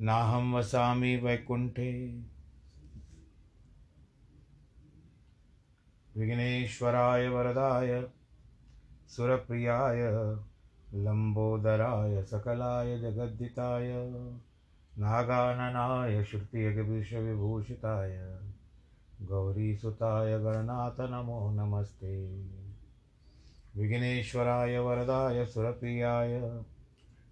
नाहं वसामि वैकुण्ठे। विघ्नेश्वराय वरदाय, सुरप्रियाय, लम्बोदराय, सकलाय, जगद्दिताय, नागाननाय श्रुतियज्ञविभूषिताय गौरीसुताय, गणनाथ नमो नमस्ते। विघ्नेश्वराय वरदाय, सुरप्रियाय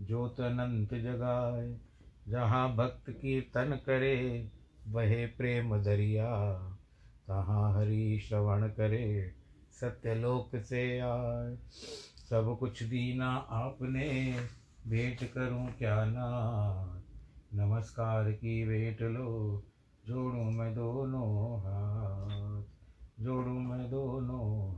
ज्योत अनंत जगाए जहाँ भक्त कीर्तन करे, वहे प्रेम दरिया। तहाँ हरि श्रवण करे, सत्यलोक से आए। सब कुछ दीना आपने, भेंट करूँ क्या ना नमस्कार की भेंट लो, जोड़ू मैं दोनों हाथ। जोड़ू मैं दोनों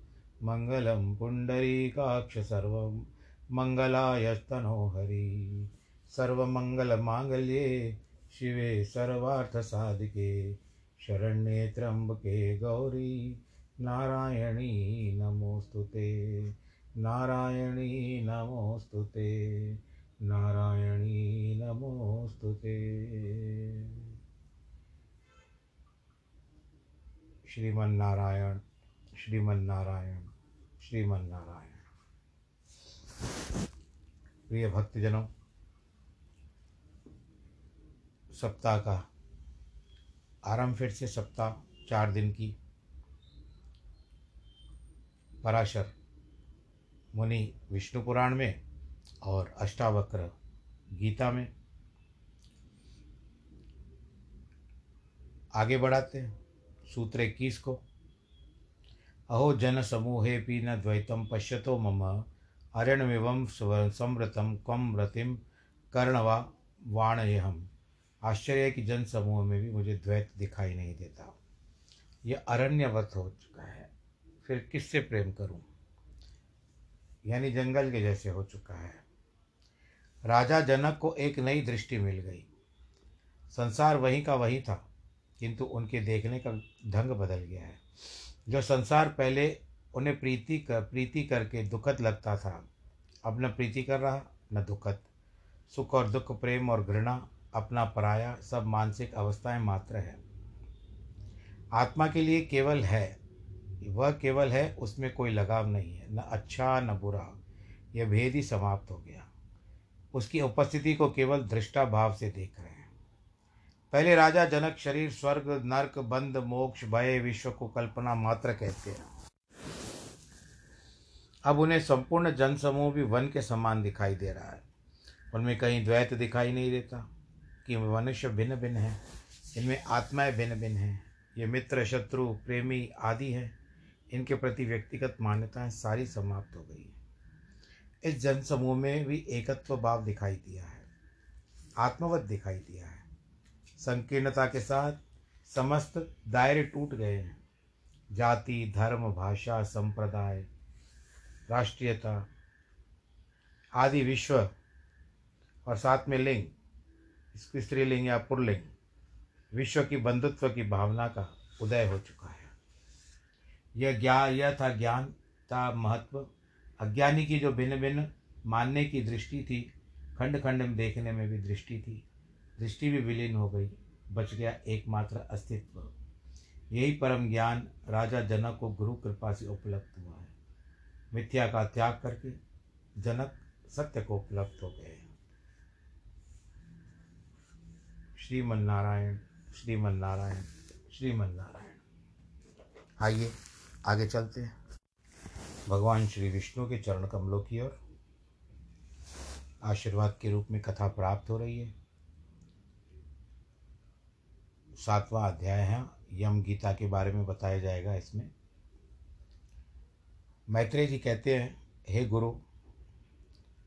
मङ्गलं पुण्डरीकाक्ष सर्वं मङ्गलायस्तनो हरि सर्वमङ्गलमाङ्गल्ये शिवे सर्वार्थसाधिके शरण्ये त्र्यम्बके गौरी। नारायणी नमोऽस्तु ते। नारायणी नमोऽस्तु ते। नारायणी नमोऽस्तु ते। श्रीमन्नारायण। श्रीमन्नारायण। श्रीमन्नारायण। प्रिय भक्तजनों, सप्ताह का आरंभ फिर से सप्ताह, चार दिन की पराशर मुनि विष्णु पुराण में और अष्टावक्र गीता में। आगे बढ़ाते हैं, सूत्र इक्कीस को। अहो जन समूहे पी न द्वैतम पश्यतो मम। अरण्यवम संवृतम कम रतिम कर्णवा वाणयहम आश्चर्य कि जन समूह में भी मुझे द्वैत दिखाई नहीं देता। यह अरण्यवत हो चुका है। फिर किससे प्रेम करूँ? यानी जंगल के जैसे हो चुका है। राजा जनक को एक नई दृष्टि मिल गई। संसार वहीं का वहीं था, किंतु उनके देखने का ढंग बदल गया है। जो संसार पहले उन्हें प्रीति कर, प्रीति करके दुखद लगता था, अब न प्रीति कर रहा, न दुखद। सुख और दुख, प्रेम और घृणा, अपना पराया, सब मानसिक अवस्थाएँ मात्र है। आत्मा के लिए केवल है, वह केवल है, उसमें कोई लगाव नहीं है, न अच्छा न बुरा। यह भेद ही समाप्त हो गया। उसकी उपस्थिति को केवल दृष्टा भाव से देख रहे हैं। पहले राजा जनक शरीर, स्वर्ग, नरक, बंद, मोक्ष, भय, विश्व को कल्पना मात्र कहते हैं। अब उन्हें संपूर्ण जनसमूह भी वन के समान दिखाई दे रहा है। उनमें कहीं द्वैत दिखाई नहीं देता कि मनुष्य भिन्न भिन्न है। इनमें आत्माएँ भिन्न भिन्न हैं। ये मित्र, शत्रु, प्रेमी आदि हैं। इनके प्रति व्यक्तिगत मान्यताएँ सारी समाप्त हो गई है। इस जनसमूह में भी एकत्व भाव दिखाई दिया है। आत्मवत दिखाई दिया है। संकीर्णता के साथ समस्त दायरे टूट गए हैं। जाति, धर्म, भाषा, संप्रदाय, राष्ट्रीयता आदि विश्व और साथ में लिंग, इसकी स्त्रीलिंग या पुरलिंग विश्व की बंधुत्व की भावना का उदय हो चुका है। यह ज्ञान यह था ज्ञान था महत्व। अज्ञानी की जो भिन्न भिन्न मानने की दृष्टि थी खंड खंड में देखने में भी दृष्टि थी। दृष्टि भी विलीन हो गई, बच गया एकमात्र अस्तित्व। यही परम ज्ञान राजा जनक को गुरु कृपा से उपलब्ध हुआ है। मिथ्या का त्याग करके जनक सत्य को उपलब्ध हो गए श्रीमन नारायण श्रीमन नारायण श्रीमन नारायण आइए, आगे चलते हैं। भगवान श्री विष्णु के चरण कमलों की ओर। आशीर्वाद के रूप में कथा प्राप्त हो रही है। सातवां अध्याय है। यम गीता के बारे में बताया जाएगा इसमें। मैत्रेय जी कहते हैं, हे गुरु,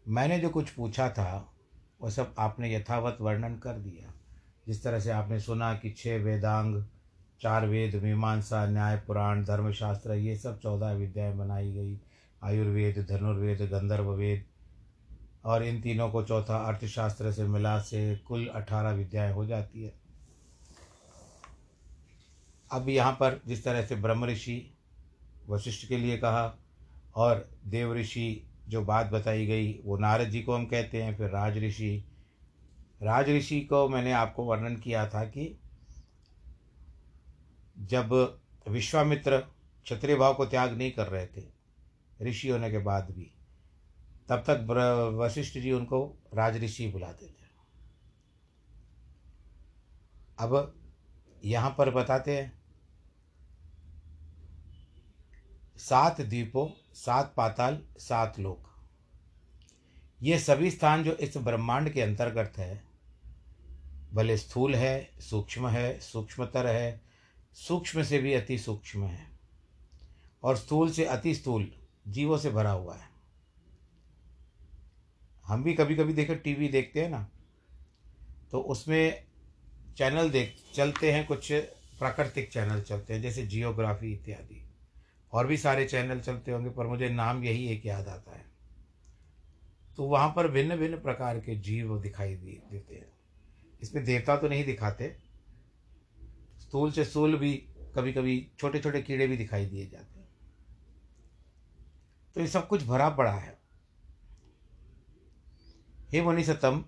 मैंने जो कुछ पूछा था, वह सब आपने यथावत वर्णन कर दिया। जिस तरह से आपने सुना कि छह वेदांग, चार वेद, मीमांसा, न्याय, पुराण, धर्मशास्त्र, ये सब चौदह विद्याएँ बनाई गई। आयुर्वेद, धनुर्वेद, गंधर्व वेद, और इन तीनों को चौथा अर्थशास्त्र से मिला से कुल अठारह विद्याएँ हो जाती है। अब यहाँ पर जिस तरह से ब्रह्म ऋषि वशिष्ठ के लिए कहा और देव ऋषि जो बात बताई गई, वो नारद जी को हम कहते हैं, फिर राज ऋषि। राज ऋषि को मैंने आपको वर्णन किया था कि जब विश्वामित्र क्षत्रिय भाव को त्याग नहीं कर रहे थे, ऋषि होने के बाद भी, तब तक वशिष्ठ जी उनको राज ऋषि बुलाते थे अब यहाँ पर बताते हैं सात द्वीपों, सात पाताल, सात लोक। ये सभी स्थान जो इस ब्रह्मांड के अंतर्गत है, भले स्थूल है, सूक्ष्म है, सूक्ष्मतर है, सूक्ष्म से भी अति सूक्ष्म है, और स्थूल से अति स्थूल जीवों से भरा हुआ है। हम भी कभी कभी देखे, टीवी देखते हैं ना तो उसमें चैनल देख, चलते हैं कुछ प्राकृतिक चैनल चलते हैं, जैसे जियोग्राफी इत्यादि। और भी सारे चैनल चलते होंगे, पर मुझे नाम यही एक याद आता है। तो वहाँ पर भिन्न भिन्न प्रकार के जीव दिखाई देते हैं। इसमें देवता तो नहीं दिखाते, स्थूल से स्थूल भी कभी कभी छोटे छोटे कीड़े भी दिखाई दिए जाते हैं। तो ये सब कुछ भरा पड़ा है। हे मुनि सतम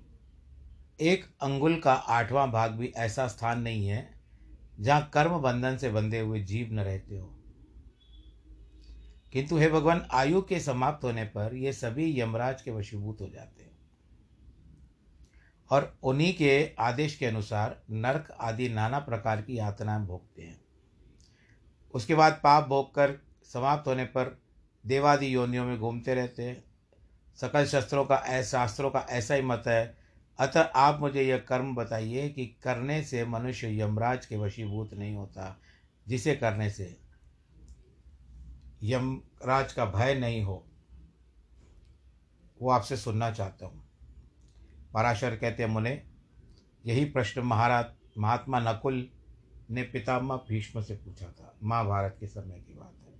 एक अंगुल का आठवां भाग भी ऐसा स्थान नहीं है जहाँ कर्म बंधन से बंधे हुए जीव न रहते हो। किंतु हे भगवान, आयु के समाप्त होने पर ये सभी यमराज के वशीभूत हो जाते हैं। और उन्हीं के आदेश के अनुसार नरक आदि नाना प्रकार की यातनाएँ भोगते हैं। उसके बाद पाप भोग कर समाप्त होने पर देवादि योनियों में घूमते रहते हैं। सकल शस्त्रों का ऐसा शास्त्रों का ऐसा ही मत है। अतः आप मुझे यह कर्म बताइए कि करने से मनुष्य यमराज के वशीभूत नहीं होता, जिसे करने से यमराज का भय नहीं हो, वो आपसे सुनना चाहता हूँ। पराशर कहते हैं, मुने, यही प्रश्न महाराज, महात्मा नकुल ने पितामह भीष्म से पूछा था, महाभारत के समय की बात है।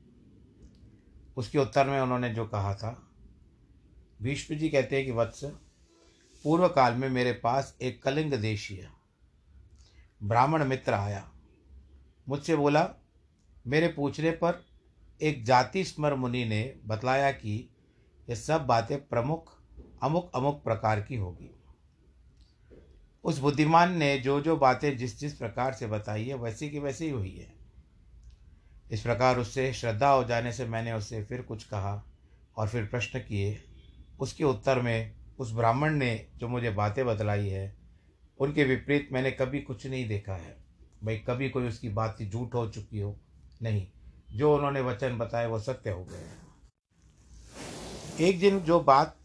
उसके उत्तर में उन्होंने जो कहा था, भीष्म जी कहते हैं कि, वत्स पूर्व काल में मेरे पास एक कलिंग देशीय ब्राह्मण मित्र आया, मुझसे बोला, मेरे पूछने पर एक जाति स्मर मुनि ने बतलाया कि ये सब बातें प्रमुख, अमुक अमुक प्रकार की होगी। उस बुद्धिमान ने जो जो बातें जिस जिस प्रकार से बताई है, वैसी की वैसी ही हुई है। इस प्रकार उससे श्रद्धा हो जाने से मैंने उससे फिर कुछ कहा और फिर प्रश्न किए। उसके उत्तर में, उस ब्राह्मण ने जो मुझे बातें बतलाई है, उनके विपरीत मैंने कभी कुछ नहीं देखा है। भाई, कभी कोई उसकी बात झूठ हो चुकी हो, नहीं। जो उन्होंने वचन बताए वो सत्य हो गए एक दिन जो बात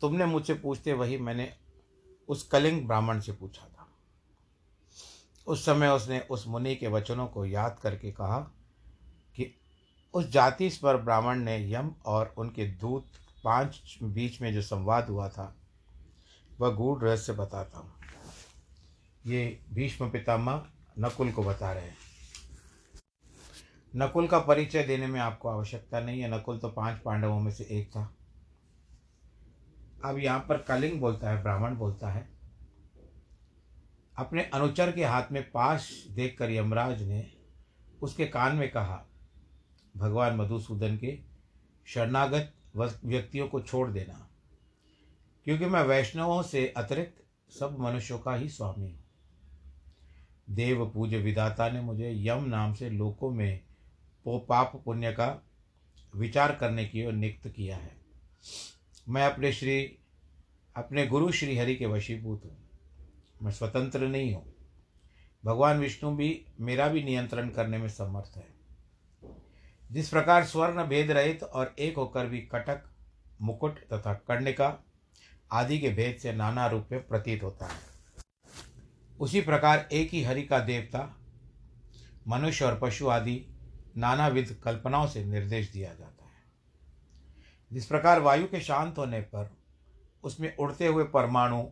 तुमने मुझसे पूछते वही मैंने उस कलिंग ब्राह्मण से पूछा था। उस समय उसने उस मुनि के वचनों को याद करके कहा कि उस जाति पर ब्राह्मण ने यम और उनके दूत पाँच बीच में जो संवाद हुआ था, वह गूढ़ रहस्य बताता हूँ। ये भीष्म पितामह नकुल को बता रहे हैं। नकुल का परिचय देने में आपको आवश्यकता नहीं है। नकुल तो पाँच पांडवों में से एक था। अब यहाँ पर कलिंग बोलता है, ब्राह्मण बोलता है। अपने अनुचर के हाथ में पाश देखकर यमराज ने उसके कान में कहा, भगवान मधुसूदन के शरणागत व्यक्तियों को छोड़ देना, क्योंकि मैं वैष्णवों से अतिरिक्त सब मनुष्यों का ही स्वामी हूँ। देव पूज्य विदाता ने मुझे यम नाम से लोकों में पो पाप पुण्य का विचार करने की ओर नियुक्त किया है। मैं अपने श्री, अपने गुरु श्री हरि के वशीभूत हूँ। मैं स्वतंत्र नहीं हूँ। भगवान विष्णु भी मेरा भी नियंत्रण करने में समर्थ है। जिस प्रकार स्वर्ण भेद रहित और एक होकर भी कटक, मुकुट तथा कर्णिका आदि के भेद से नाना रूप में प्रतीत होता है। उसी प्रकार एक ही हरि का देवता, मनुष्य और पशु आदि नानाविध कल्पनाओं से निर्देश दिया जाता है। जिस प्रकार वायु के शांत होने पर, उसमें उड़ते हुए परमाणु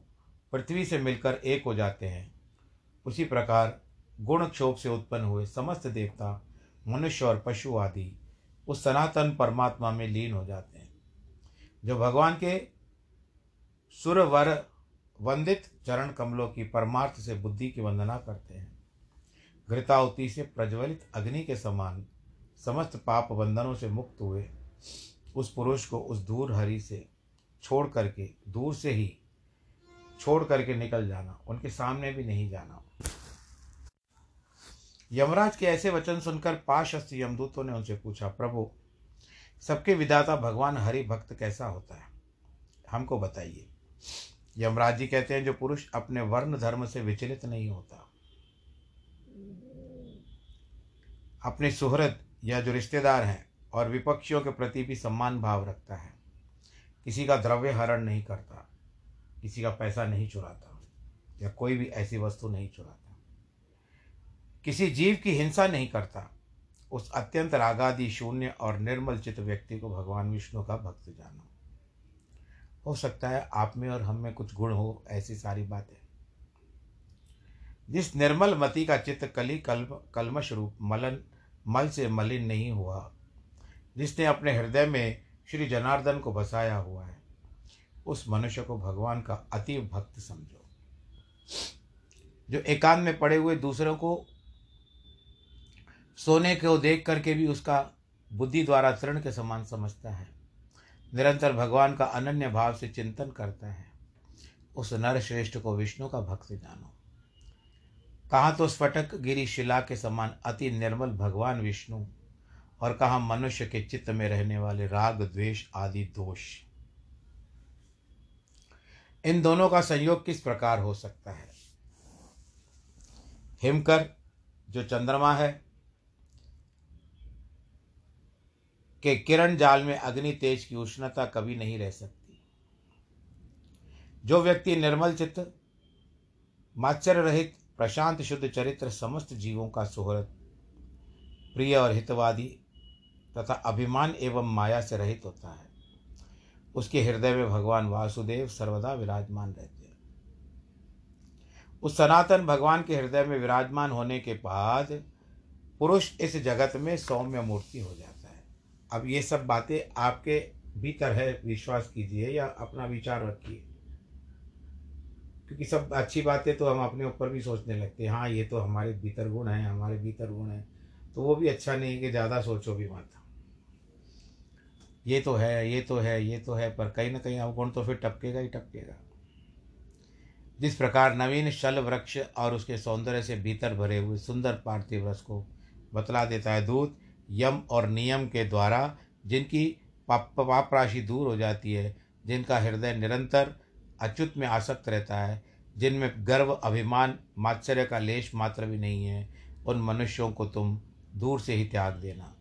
पृथ्वी से मिलकर एक हो जाते हैं, उसी प्रकार गुण क्षोभ से उत्पन्न हुए समस्त देवता, मनुष्य और पशु आदि उस सनातन परमात्मा में लीन हो जाते हैं, जो भगवान के सुरवर वंदित चरण कमलों की परमार्थ से बुद्धि की वंदना करते हैं। घृतावती से प्रज्वलित अग्नि के समान समस्त पाप बंधनों से मुक्त हुए, उस पुरुष को उस दूर हरि से छोड़ करके, दूर से ही छोड़ करके निकल जाना, उनके सामने भी नहीं जाना। यमराज के ऐसे वचन सुनकर पाशस्त्र यमदूतों ने उनसे पूछा, प्रभु, सबके विधाता भगवान हरि भक्त कैसा होता है? हमको बताइए। यमराज जी कहते हैं, जो पुरुष अपने वर्ण धर्म से विचलित नहीं होता, अपने सुहृद या जो रिश्तेदार हैं और विपक्षियों के प्रति भी सम्मान भाव रखता है। किसी का द्रव्य हरण नहीं करता, किसी का पैसा नहीं चुराता, या कोई भी ऐसी वस्तु नहीं चुराता। किसी जीव की हिंसा नहीं करता, उस अत्यंत रागादि, शून्य और निर्मल चित्त व्यक्ति को भगवान विष्णु का भक्त जानो। हो सकता है आप में और हम में कुछ गुण हो, ऐसी सारी बातें। जिस निर्मल मति का चित्त कली कल्प कलमश रूप, मलन मल से मलिन नहीं हुआ। जिसने अपने हृदय में श्री जनार्दन को बसाया हुआ है, उस मनुष्य को भगवान का अति भक्त समझो। जो एकांत में पड़े हुए दूसरों को सोने को देख करके भी उसका बुद्धि द्वारा तृण के समान समझता है, निरंतर भगवान का अनन्य भाव से चिंतन करता है, उस नर श्रेष्ठ को विष्णु का भक्त जानो। कहाँ तो स्फटक गिरी शिला के समान अति निर्मल भगवान विष्णु और कहाँ मनुष्य के चित्त में रहने वाले राग, द्वेष आदि दोष। इन दोनों का संयोग किस प्रकार हो सकता है? हिमकर, जो चंद्रमा है, के किरण जाल में अग्नि तेज की उष्णता कभी नहीं रह सकती। जो व्यक्ति निर्मल चित्त माचर रहित प्रशांत शुद्ध चरित्र समस्त जीवों का सुहृद प्रिय और हितवादी तथा अभिमान एवं माया से रहित होता है। उसके हृदय में भगवान वासुदेव सर्वदा विराजमान रहते हैं। उस सनातन भगवान के हृदय में विराजमान होने के बाद पुरुष इस जगत में सौम्य मूर्ति हो जाता है। अब ये सब बातें आपके भीतर है, विश्वास कीजिए या अपना विचार रखिए। क्योंकि सब अच्छी बातें तो हम अपने ऊपर भी सोचने लगते हैं हाँ ये तो हमारे भीतर गुण है, हमारे भीतर गुण है तो वो भी अच्छा नहीं कि ज़्यादा सोचो भी मत। ये तो है, ये तो है, ये तो है, पर कहीं ना कहीं अवगुण तो फिर टपकेगा ही टपकेगा। जिस प्रकार नवीन शल वृक्ष और उसके सौंदर्य से भीतर भरे हुए सुंदर पार्थिव रस को बतला देता है दूत, यम और नियम के द्वारा जिनकी पाप पाप राशि दूर हो जाती है, जिनका हृदय निरंतर अच्युत में आसक्त रहता है, जिनमें गर्व, अभिमान, मात्सर्य का लेश मात्र भी नहीं है। उन मनुष्यों को तुम दूर से ही त्याग देना।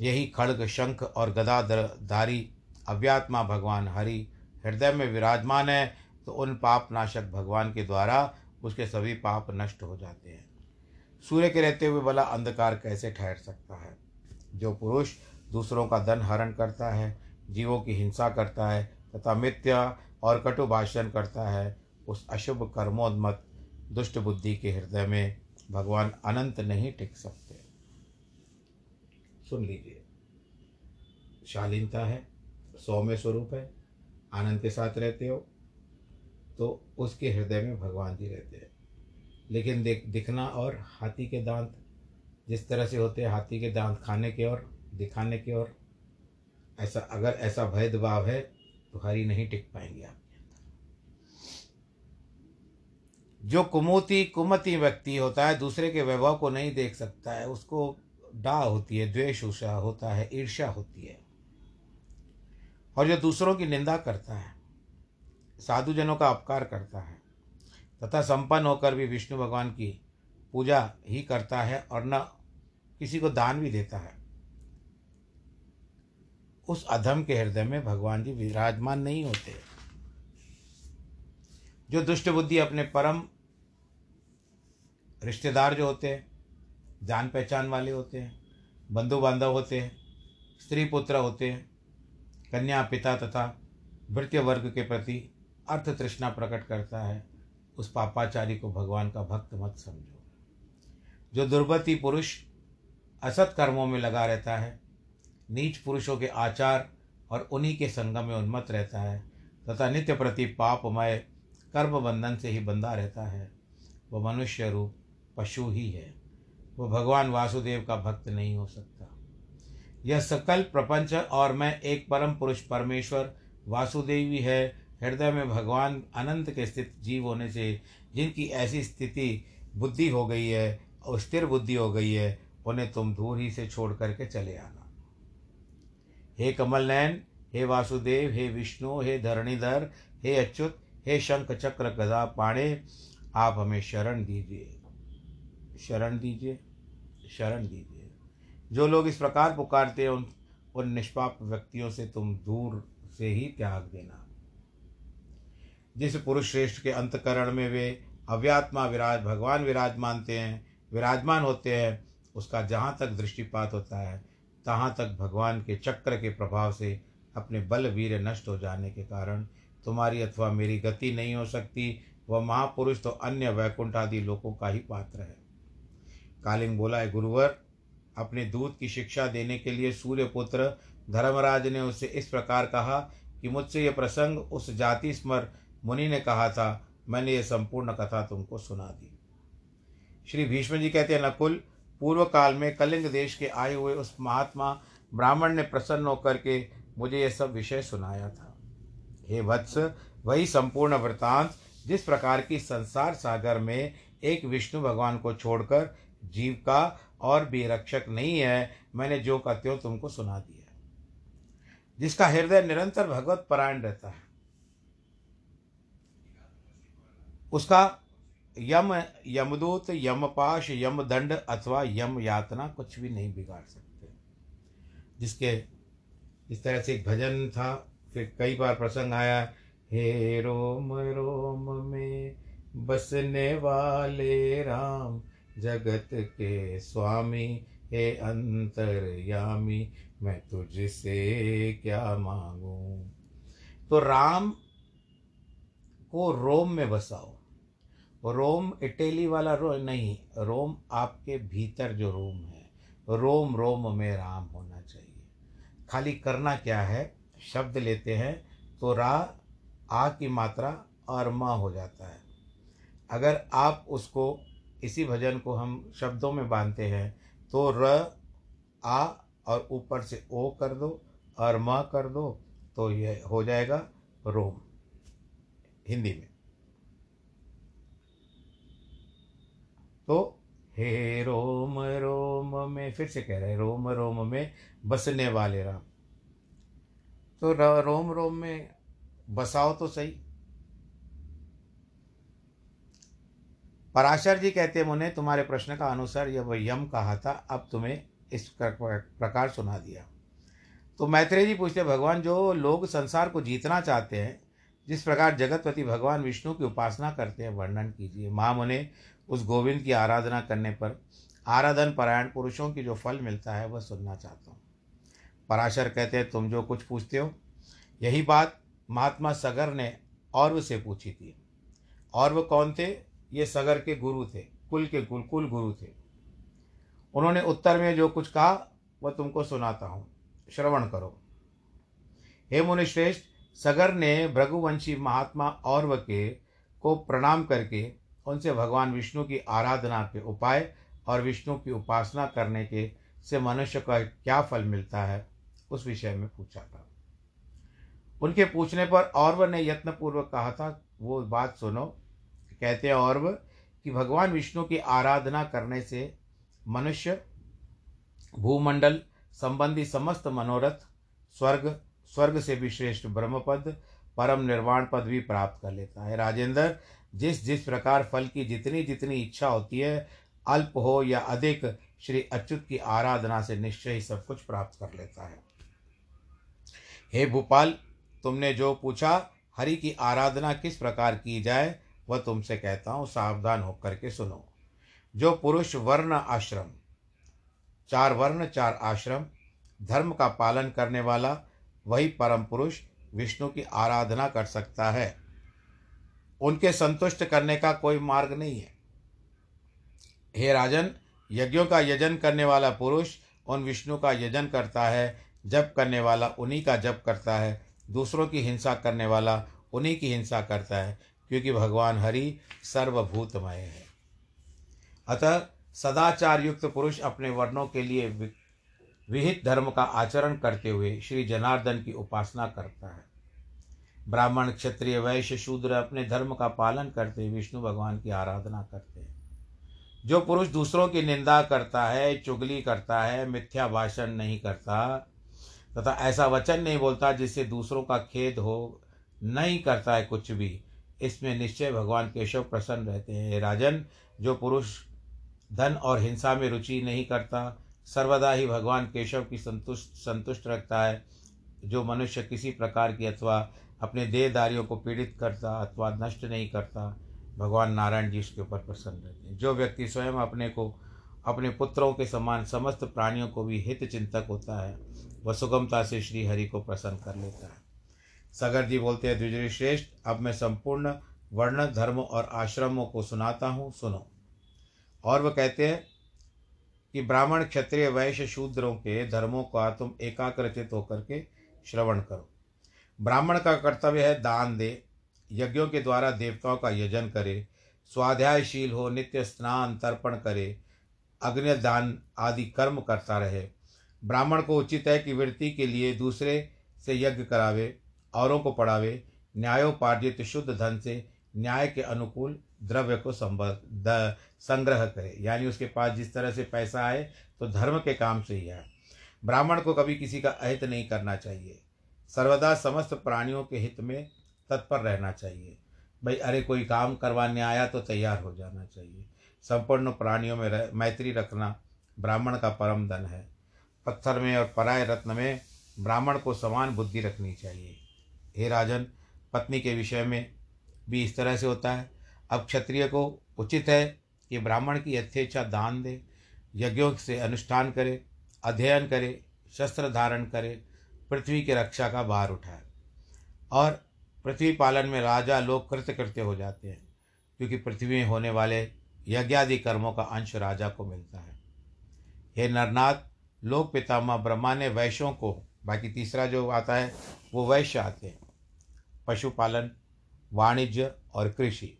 यही खड़ग, शंख और गदाधर धारी अव्यात्मा भगवान हरि हृदय में विराजमान है तो उन पाप नाशक भगवान के द्वारा उसके सभी पाप नष्ट हो जाते हैं। सूर्य के रहते हुए भला अंधकार कैसे ठहर सकता है? जो पुरुष दूसरों का धन हरण करता है, जीवों की हिंसा करता है, तथा मिथ्या और कटु भाषण करता है उस अशुभ कर्मोन्मत दुष्ट बुद्धि के हृदय में। भगवान अनंत नहीं टिक सकते। सुन लीजिए। शालीनता है सौम्य स्वरूप है, आनंद के साथ रहते हो तो उसके हृदय में भगवान जी रहते हैं। लेकिन देख, दिखना और हाथी के दांत, जिस तरह से होते हैं हाथी के दांत खाने के और दिखाने के और, ऐसा, अगर ऐसा भेदभाव है हरी नहीं टिक पाएँगे अंदर जो कुमोती, कुमती व्यक्ति होता है, दूसरे के वैभव को नहीं देख सकता है, उसको डा होती है, द्वेष उषा होता है, ईर्ष्या होती है। और जो दूसरों की निंदा करता है, साधुजनों का अपकार करता है, तथा संपन्न होकर भी विष्णु भगवान की पूजा ही करता है और न किसी को दान भी देता है उस अधम के हृदय में भगवान जी विराजमान नहीं होते। जो दुष्ट बुद्धि अपने परम रिश्तेदार जो होते हैं, जान पहचान वाले होते हैं बंधु बांधव होते हैं, स्त्री पुत्र होते हैं, कन्या पिता तथा भृत्य वर्ग के प्रति अर्थ तृष्णा प्रकट करता है, उस पापाचारी को भगवान का भक्त मत समझो। जो दुर्गति पुरुष असत कर्मों में लगा रहता है नीच पुरुषों के आचार और उन्हीं के संगम में उन्मत्त रहता है, तथा नित्य प्रति पापमय कर्म बंधन से ही बंधा रहता है। वह मनुष्य रूप पशु ही है। वह भगवान वासुदेव का भक्त नहीं हो सकता। यह सकल प्रपंच और मैं एक परम पुरुष परमेश्वर वासुदेवी है, हृदय में भगवान अनंत के स्थित जीव होने से जिनकी ऐसी स्थिति बुद्धि हो गई है और स्थिर बुद्धि हो गई है, उन्हें तुम दूर ही से छोड़ करके चले आना। हे कमल नयन हे वासुदेव, हे विष्णु, हे धरणीधर, हे अच्युत, हे शंख चक्र गदा पाणे, आप हमें शरण दीजिए। शरण दीजिए शरण दीजिए। जो लोग इस प्रकार पुकारते हैं, उन उन निष्पाप व्यक्तियों से तुम दूर से ही त्याग देना। जिस पुरुष श्रेष्ठ के अंतकरण में वे अव्यात्मा विराज, भगवान विराज मानते हैं, विराजमान होते हैं, उसका जहाँ तक दृष्टिपात होता है तहाँ तक भगवान के चक्र के प्रभाव से अपने बल वीर नष्ट हो जाने के कारण तुम्हारी अथवा मेरी गति नहीं हो सकती, वह महापुरुष तो अन्य वैकुंठ आदि लोगों का ही पात्र है। कालिंग बोला है गुरुवर, अपने दूत की शिक्षा देने के लिए सूर्यपुत्र धर्मराज ने उसे इस प्रकार कहा कि मुझसे यह प्रसंग उस जाति स्मर मुनि ने कहा था, मैंने ये संपूर्ण कथा तुमको सुना दी। श्री भीष्म जी कहते हैं, नकुल पूर्व काल में कलिंग देश के आए हुए उस महात्मा ब्राह्मण ने प्रसन्न होकर के मुझे यह सब विषय सुनाया था। हे वत्स, वही संपूर्ण वृतांत जिस प्रकार की संसार सागर में एक विष्णु भगवान को छोड़कर जीव का और भी रक्षक नहीं है, मैंने जो का त्यों तुमको सुना दिया जिसका हृदय निरंतर भगवत परायण रहता है, उसका यम, यमदूत, यमपाश, यमदंड अथवा यम यातना कुछ भी नहीं बिगाड़ सकते। जिसके, इस तरह से एक भजन था, फिर कई बार प्रसंग आया, हे रोम रोम में बसने वाले राम, जगत के स्वामी, हे अंतर्यामी, मैं तुझसे क्या मांगू? तो राम को रोम में बसाओ। रोम, इटली वाला रो, नहीं, रोम आपके भीतर जो रोम है, रोम रोम में राम होना चाहिए। खाली करना क्या है? शब्द लेते हैं तो रा, आ की मात्रा और म हो जाता है। अगर आप उसको, इसी भजन को हम शब्दों में बांधते हैं तो र, आ और ऊपर से ओ कर दो और म कर दो तो यह हो जाएगा रोम, हिंदी में। तो हे रोम रोम में फिर से कह रहे रोम रोम में बसने वाले राम। तो रोम रोम में बसाओ तो सही। पराशर जी कहते हैं, मुने, तुम्हारे प्रश्न का अनुसार यह यम कहा था, अब तुम्हें इस प्रकार सुना दिया। तो मैत्रेय जी पूछते भगवान, जो लोग संसार को जीतना चाहते हैं, जिस प्रकार जगतपति भगवान विष्णु की उपासना करते हैं, वर्णन कीजिए। माँ मुने उस गोविंद की आराधना करने पर आराधन परायण पुरुषों की जो फल मिलता है, वह सुनना चाहता हूँ। पराशर कहते हैं, तुम जो कुछ पूछते हो, यही बात महात्मा सगर ने और से पूछी थी। और वह कौन थे? ये सगर के गुरु थे, कुल के कुल कुल गुरु थे। उन्होंने उत्तर में जो कुछ कहा, वह तुमको सुनाता हूँ। श्रवण करो। हे मुनिश्रेष्ठ, सगर ने भृगुवंशी महात्मा औरव के को प्रणाम करके उनसे भगवान विष्णु की आराधना के उपाय और विष्णु की उपासना करने के से मनुष्य का क्या फल मिलता है, उस विषय में पूछा था। उनके पूछने पर औरव ने यत्नपूर्वक कहा था, वो बात सुनो। कहते हैं औरव कि भगवान विष्णु की आराधना करने से मनुष्य, भूमंडल संबंधी समस्त मनोरथ, स्वर्ग स्वर्ग से भी श्रेष्ठ ब्रह्मपद, परम निर्वाण पद भी प्राप्त कर लेता है। राजेंद्र जिस जिस प्रकार फल की जितनी जितनी इच्छा होती है, अल्प हो या अधिक, श्री अच्युत की आराधना से निश्चय ही सब कुछ प्राप्त कर लेता है। हे भूपाल, तुमने जो पूछा, हरि की आराधना किस प्रकार की जाए, वह तुमसे कहता हूँ, सावधान होकर के सुनो। जो पुरुष वर्ण आश्रम, चार वर्ण, चार आश्रम, धर्म का पालन करने वाला, वही परम पुरुष विष्णु की आराधना कर सकता है। उनके संतुष्ट करने का कोई मार्ग नहीं है। हे राजन, यज्ञों का यजन करने वाला पुरुष उन विष्णु का यजन करता है, जप करने वाला उन्हीं का जप करता है, दूसरों की हिंसा करने वाला उन्हीं की हिंसा करता है, क्योंकि भगवान हरि सर्वभूतमय है। अतः सदाचार युक्त पुरुष अपने वर्णों के लिए विहित धर्म का आचरण करते हुए श्री जनार्दन की उपासना करता है। ब्राह्मण क्षत्रिय वैश्य शूद्र अपने धर्म का पालन करते विष्णु भगवान की आराधना करते हैं। जो पुरुष दूसरों की निंदा करता है, चुगली करता है, मिथ्या भाषण नहीं करता, तथा ऐसा वचन नहीं बोलता जिससे दूसरों का खेद हो, नहीं करता है कुछ भी, इसमें निश्चय भगवान केशव प्रसन्न रहते हैं राजन, जो पुरुष धन और हिंसा में रुचि नहीं करता, सर्वदा ही भगवान केशव की संतुष्ट संतुष्ट रखता है। जो मनुष्य किसी प्रकार की अथवा अपने देहदारियों को पीड़ित करता, अथवा नष्ट नहीं करता, भगवान नारायण जी उसके ऊपर प्रसन्न रहते हैं। जो व्यक्ति स्वयं अपने को, अपने पुत्रों के समान समस्त प्राणियों को भी हित चिंतक होता है, वह सुगमता से श्री हरि को प्रसन्न कर लेता है। सगर जी बोलते हैं द्विजरी श्रेष्ठ अब मैं संपूर्ण वर्ण, धर्म और आश्रमों को सुनाता हूँ, सुनो। और वह कहते हैं कि ब्राह्मण क्षत्रिय वैश्य शूद्रों के धर्मों का तुम एकाग्रचित होकर के श्रवण करो। ब्राह्मण का कर्तव्य है दान दे, यज्ञों के द्वारा देवताओं का यजन करे, स्वाध्यायशील हो, नित्य स्नान, तर्पण करे अग्नि दान आदि कर्म करता रहे। ब्राह्मण को उचित है कि वृत्ति के लिए दूसरे से यज्ञ करावे, औरों को पढ़ावे, न्यायोपार्जित शुद्ध धन से न्याय के अनुकूल द्रव्य को संग्रह करे। यानी उसके पास जिस तरह से पैसा आए तो धर्म के काम से ही है ब्राह्मण को कभी किसी का अहित नहीं करना चाहिए। सर्वदा समस्त प्राणियों के हित में तत्पर रहना चाहिए। भाई अरे कोई काम करवाने आया तो तैयार हो जाना चाहिए। संपूर्ण प्राणियों में रह, मैत्री रखना ब्राह्मण का परम धन है। पत्थर में और पराय रत्न में ब्राह्मण को समान बुद्धि रखनी चाहिए। हे राजन पत्नी के विषय में भी इस तरह से होता है। अब क्षत्रिय को उचित है कि ब्राह्मण की यथेच्छा दान दे यज्ञों से अनुष्ठान करे अध्ययन करे शस्त्र धारण करे पृथ्वी की रक्षा का भार उठाए। और पृथ्वी पालन में राजा लोग कृत्य कृत्य हो जाते हैं, क्योंकि पृथ्वी में होने वाले यज्ञादि कर्मों का अंश राजा को मिलता है। हे नरनाथ, लोक पितामह ब्रह्मा ने वैश्यों को, बाकी तीसरा जो आता है, वो वैश्य आते हैं। पशुपालन, वाणिज्य और कृषि।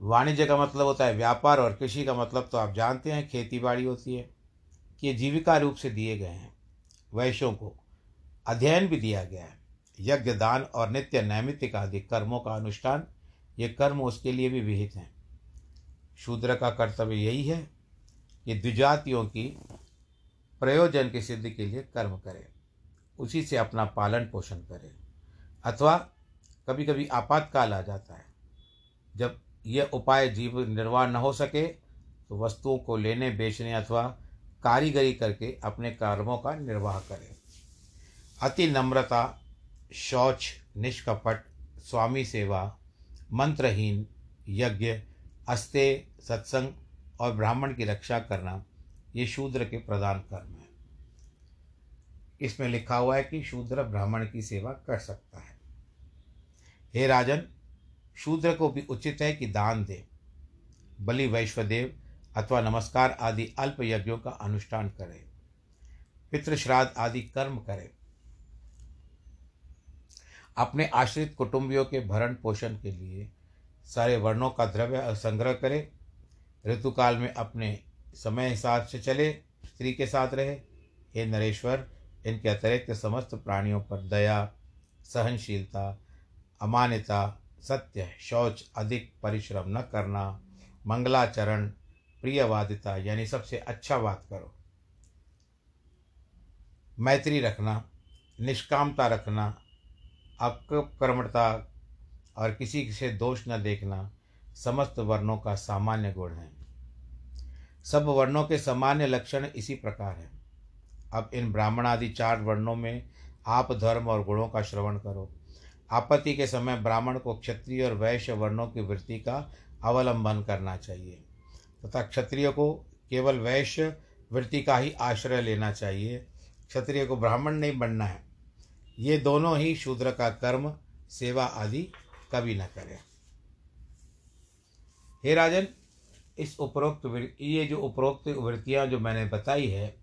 वाणिज्य का मतलब होता है व्यापार और कृषि का मतलब तो आप जानते हैं, खेती बाड़ी होती है, कि ये जीविका रूप से दिए गए हैं। वैश्यों को अध्ययन भी दिया गया है। यज्ञ, दान और नित्य नैमित्तिक आदि कर्मों का अनुष्ठान, ये कर्म उसके लिए भी विहित हैं। शूद्र का कर्तव्य यही है कि द्विजातियों की प्रयोजन की सिद्धि के लिए कर्म करें। उसी से अपना पालन पोषण करें। अथवा कभी कभी आपातकाल आ जाता है। जब यह उपाय जीव निर्वाह न हो सके तो वस्तुओं को लेने, बेचने अथवा कारीगरी करके अपने कर्मों का निर्वाह करें। अति नम्रता, शौच, निष्कपट, स्वामी सेवा, मंत्रहीन, यज्ञ, अस्ते, सत्संग और ब्राह्मण की रक्षा करना ये शूद्र के प्रधान कर्म है। इसमें लिखा हुआ है कि शूद्र ब्राह्मण की सेवा कर सकता है। हे राजन, शूद्र को भी उचित है कि दान दे। बलि वैश्वदेव अथवा नमस्कार आदि अल्प यज्ञों का अनुष्ठान करे। पितृश्राद्ध आदि कर्म करें। अपने आश्रित कुटुंबियों के भरण पोषण के लिए सारे वर्णों का द्रव्य संग्रह करें। ऋतुकाल में अपने समय हिसाब से चले, स्त्री के साथ रहे। हे नरेश्वर, इनके अतिरिक्त समस्त प्राणियों पर दया, सहनशीलता, अमान्यता, सत्य, शौच, अधिक परिश्रम न करना, मंगलाचरण प्रियवादिता, यानी सबसे अच्छा बात करो। मैत्री रखना, निष्कामता रखना अकर्मणता और किसी से दोष न देखना, समस्त वर्णों का सामान्य गुण है। सब वर्णों के सामान्य लक्षण इसी प्रकार है। अब इन ब्राह्मण आदि चार वर्णों में आप धर्म और गुणों का श्रवण करो। आपत्ति के समय ब्राह्मण को क्षत्रिय और वैश्य वर्णों की वृत्ति का अवलंबन करना चाहिए। तथा क्षत्रिय को केवल वैश्य वृत्ति का ही आश्रय लेना चाहिए। क्षत्रिय को ब्राह्मण नहीं बनना है। ये दोनों ही शूद्र का कर्म, सेवा आदि कभी न करें। हे राजन, इस उपरोक्त ये जो उपरोक्त वृत्तियाँ जो मैंने बताई है,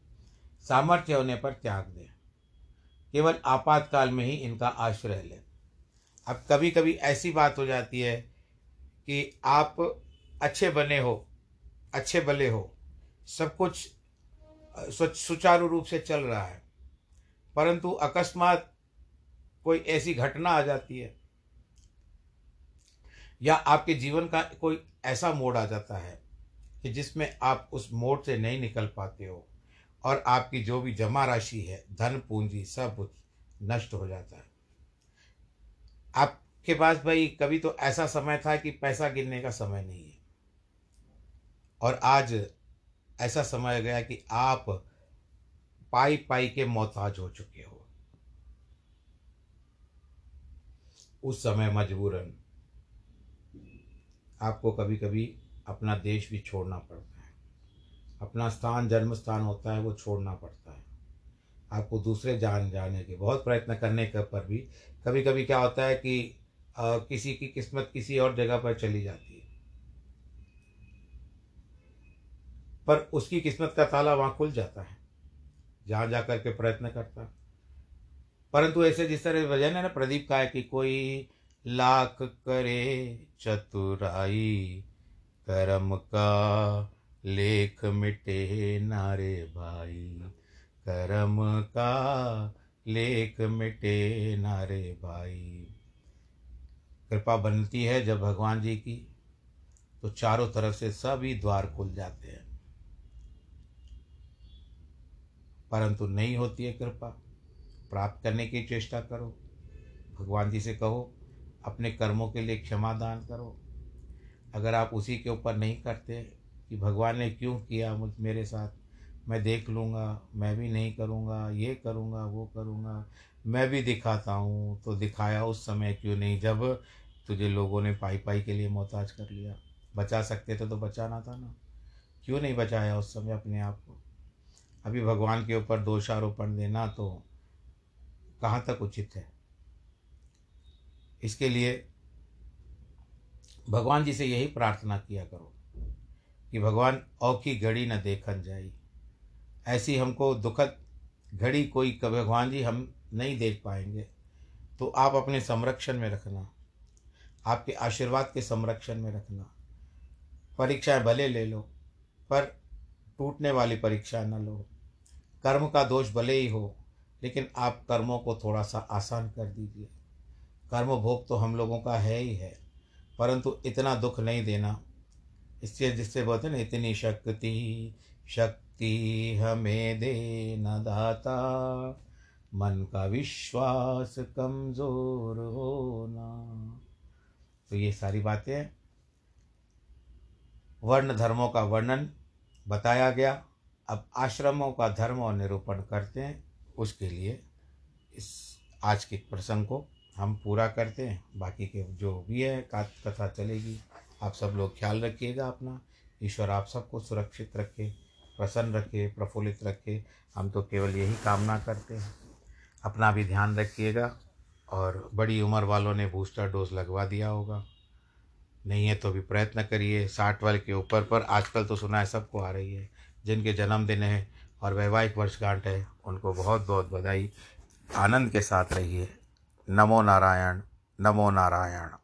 सामर्थ्य होने पर त्याग दें। केवल आपातकाल में ही इनका आश्रय लें। अब कभी कभी ऐसी बात हो जाती है कि आप अच्छे बने हो अच्छे भले हो। सब कुछ सुचारू रूप से चल रहा है। परंतु अकस्मात कोई ऐसी घटना आ जाती है, या आपके जीवन का कोई ऐसा मोड़ आ जाता है कि जिसमें आप उस मोड़ से नहीं निकल पाते हो, और आपकी जो भी जमा राशि है, धन, पूंजी, सब नष्ट हो जाता है। आपके पास भाई कभी तो ऐसा समय था कि पैसा गिरने का समय नहीं है। और आज ऐसा समय गया कि आप पाई पाई के मोहताज हो चुके हो। उस समय मजबूरन आपको कभी कभी अपना देश भी छोड़ना पड़ता है। अपना स्थान जन्म स्थान होता है वो छोड़ना पड़ता है। आपको दूसरे जान जाने के बहुत प्रयत्न करने के पर भी कभी कभी क्या होता है कि आ, किसी की किस्मत किसी और जगह पर चली जाती है। पर उसकी किस्मत का ताला वहाँ खुल जाता है, जहाँ जा कर के प्रयत्न करता परंतु ऐसे जिस तरह वजह है ना प्रदीप का है कि कोई लाख करे चतुराई, कर्म का लेख मिटे नारे भाई। कर्म का लेख मिटे नारे भाई। कृपा बनती है जब भगवान जी की तो चारों तरफ़ से सभी द्वार खुल जाते हैं। परंतु नहीं होती है कृपा। प्राप्त करने की चेष्टा करो। भगवान जी से कहो, अपने कर्मों के लिए क्षमा दान करो। अगर आप उसी के ऊपर नहीं करते कि भगवान ने क्यों किया मुझ, मेरे साथ, मैं देख लूँगा, मैं भी नहीं करूँगा, ये करूँगा, वो करूँगा, मैं भी दिखाता हूँ तो दिखाया उस समय क्यों नहीं, जब तुझे लोगों ने पाई पाई के लिए मोहताज कर लिया। बचा सकते थे तो बचाना था ना। क्यों नहीं बचाया उस समय अपने आप को? अभी भगवान के ऊपर दोषारोपण देना तो कहाँ तक उचित है? इसके लिए भगवान जी से यही प्रार्थना किया करो कि भगवान औखी घड़ी न देखन जाई। ऐसी हमको दुखद घड़ी कोई भगवान जी हम नहीं देख पाएँगे। तो आप अपने संरक्षण में रखना। आपके आशीर्वाद के संरक्षण में रखना। परीक्षाएँ भले ले लो, पर टूटने वाली परीक्षा न लो। कर्म का दोष भले ही हो, लेकिन आप कर्मों को थोड़ा सा आसान कर दीजिए। कर्म भोग तो हम लोगों का है ही है, परंतु इतना दुख नहीं देना। इससे जिससे बोलते ना, इतनी शक्ति शक्ति हमें दे न दाता। मन का विश्वास कमज़ोर होना तो ये सारी बातें वर्ण धर्मों का वर्णन बताया गया। अब आश्रमों का धर्म और निरूपण करते हैं, उसके लिए इस आज के प्रसंग को हम पूरा करते हैं। बाकी के जो भी है कथा चलेगी, आप सब लोग ख्याल रखिएगा अपना। ईश्वर आप सबको सुरक्षित रखे, प्रसन्न रखे, प्रफुल्लित रखे। हम तो केवल यही कामना करते हैं। अपना भी ध्यान रखिएगा, और बड़ी उम्र वालों ने बूस्टर डोज लगवा दिया होगा। नहीं है तो भी प्रयत्न करिए, साठ वाले के ऊपर पर। आजकल तो सुना है सबको आ रही है। जिनके जन्मदिन है और वैवाहिक वर्षगांठ है, उनको बहुत बहुत बधाई। आनंद के साथ रहिए। नमो नारायण नमो नारायण।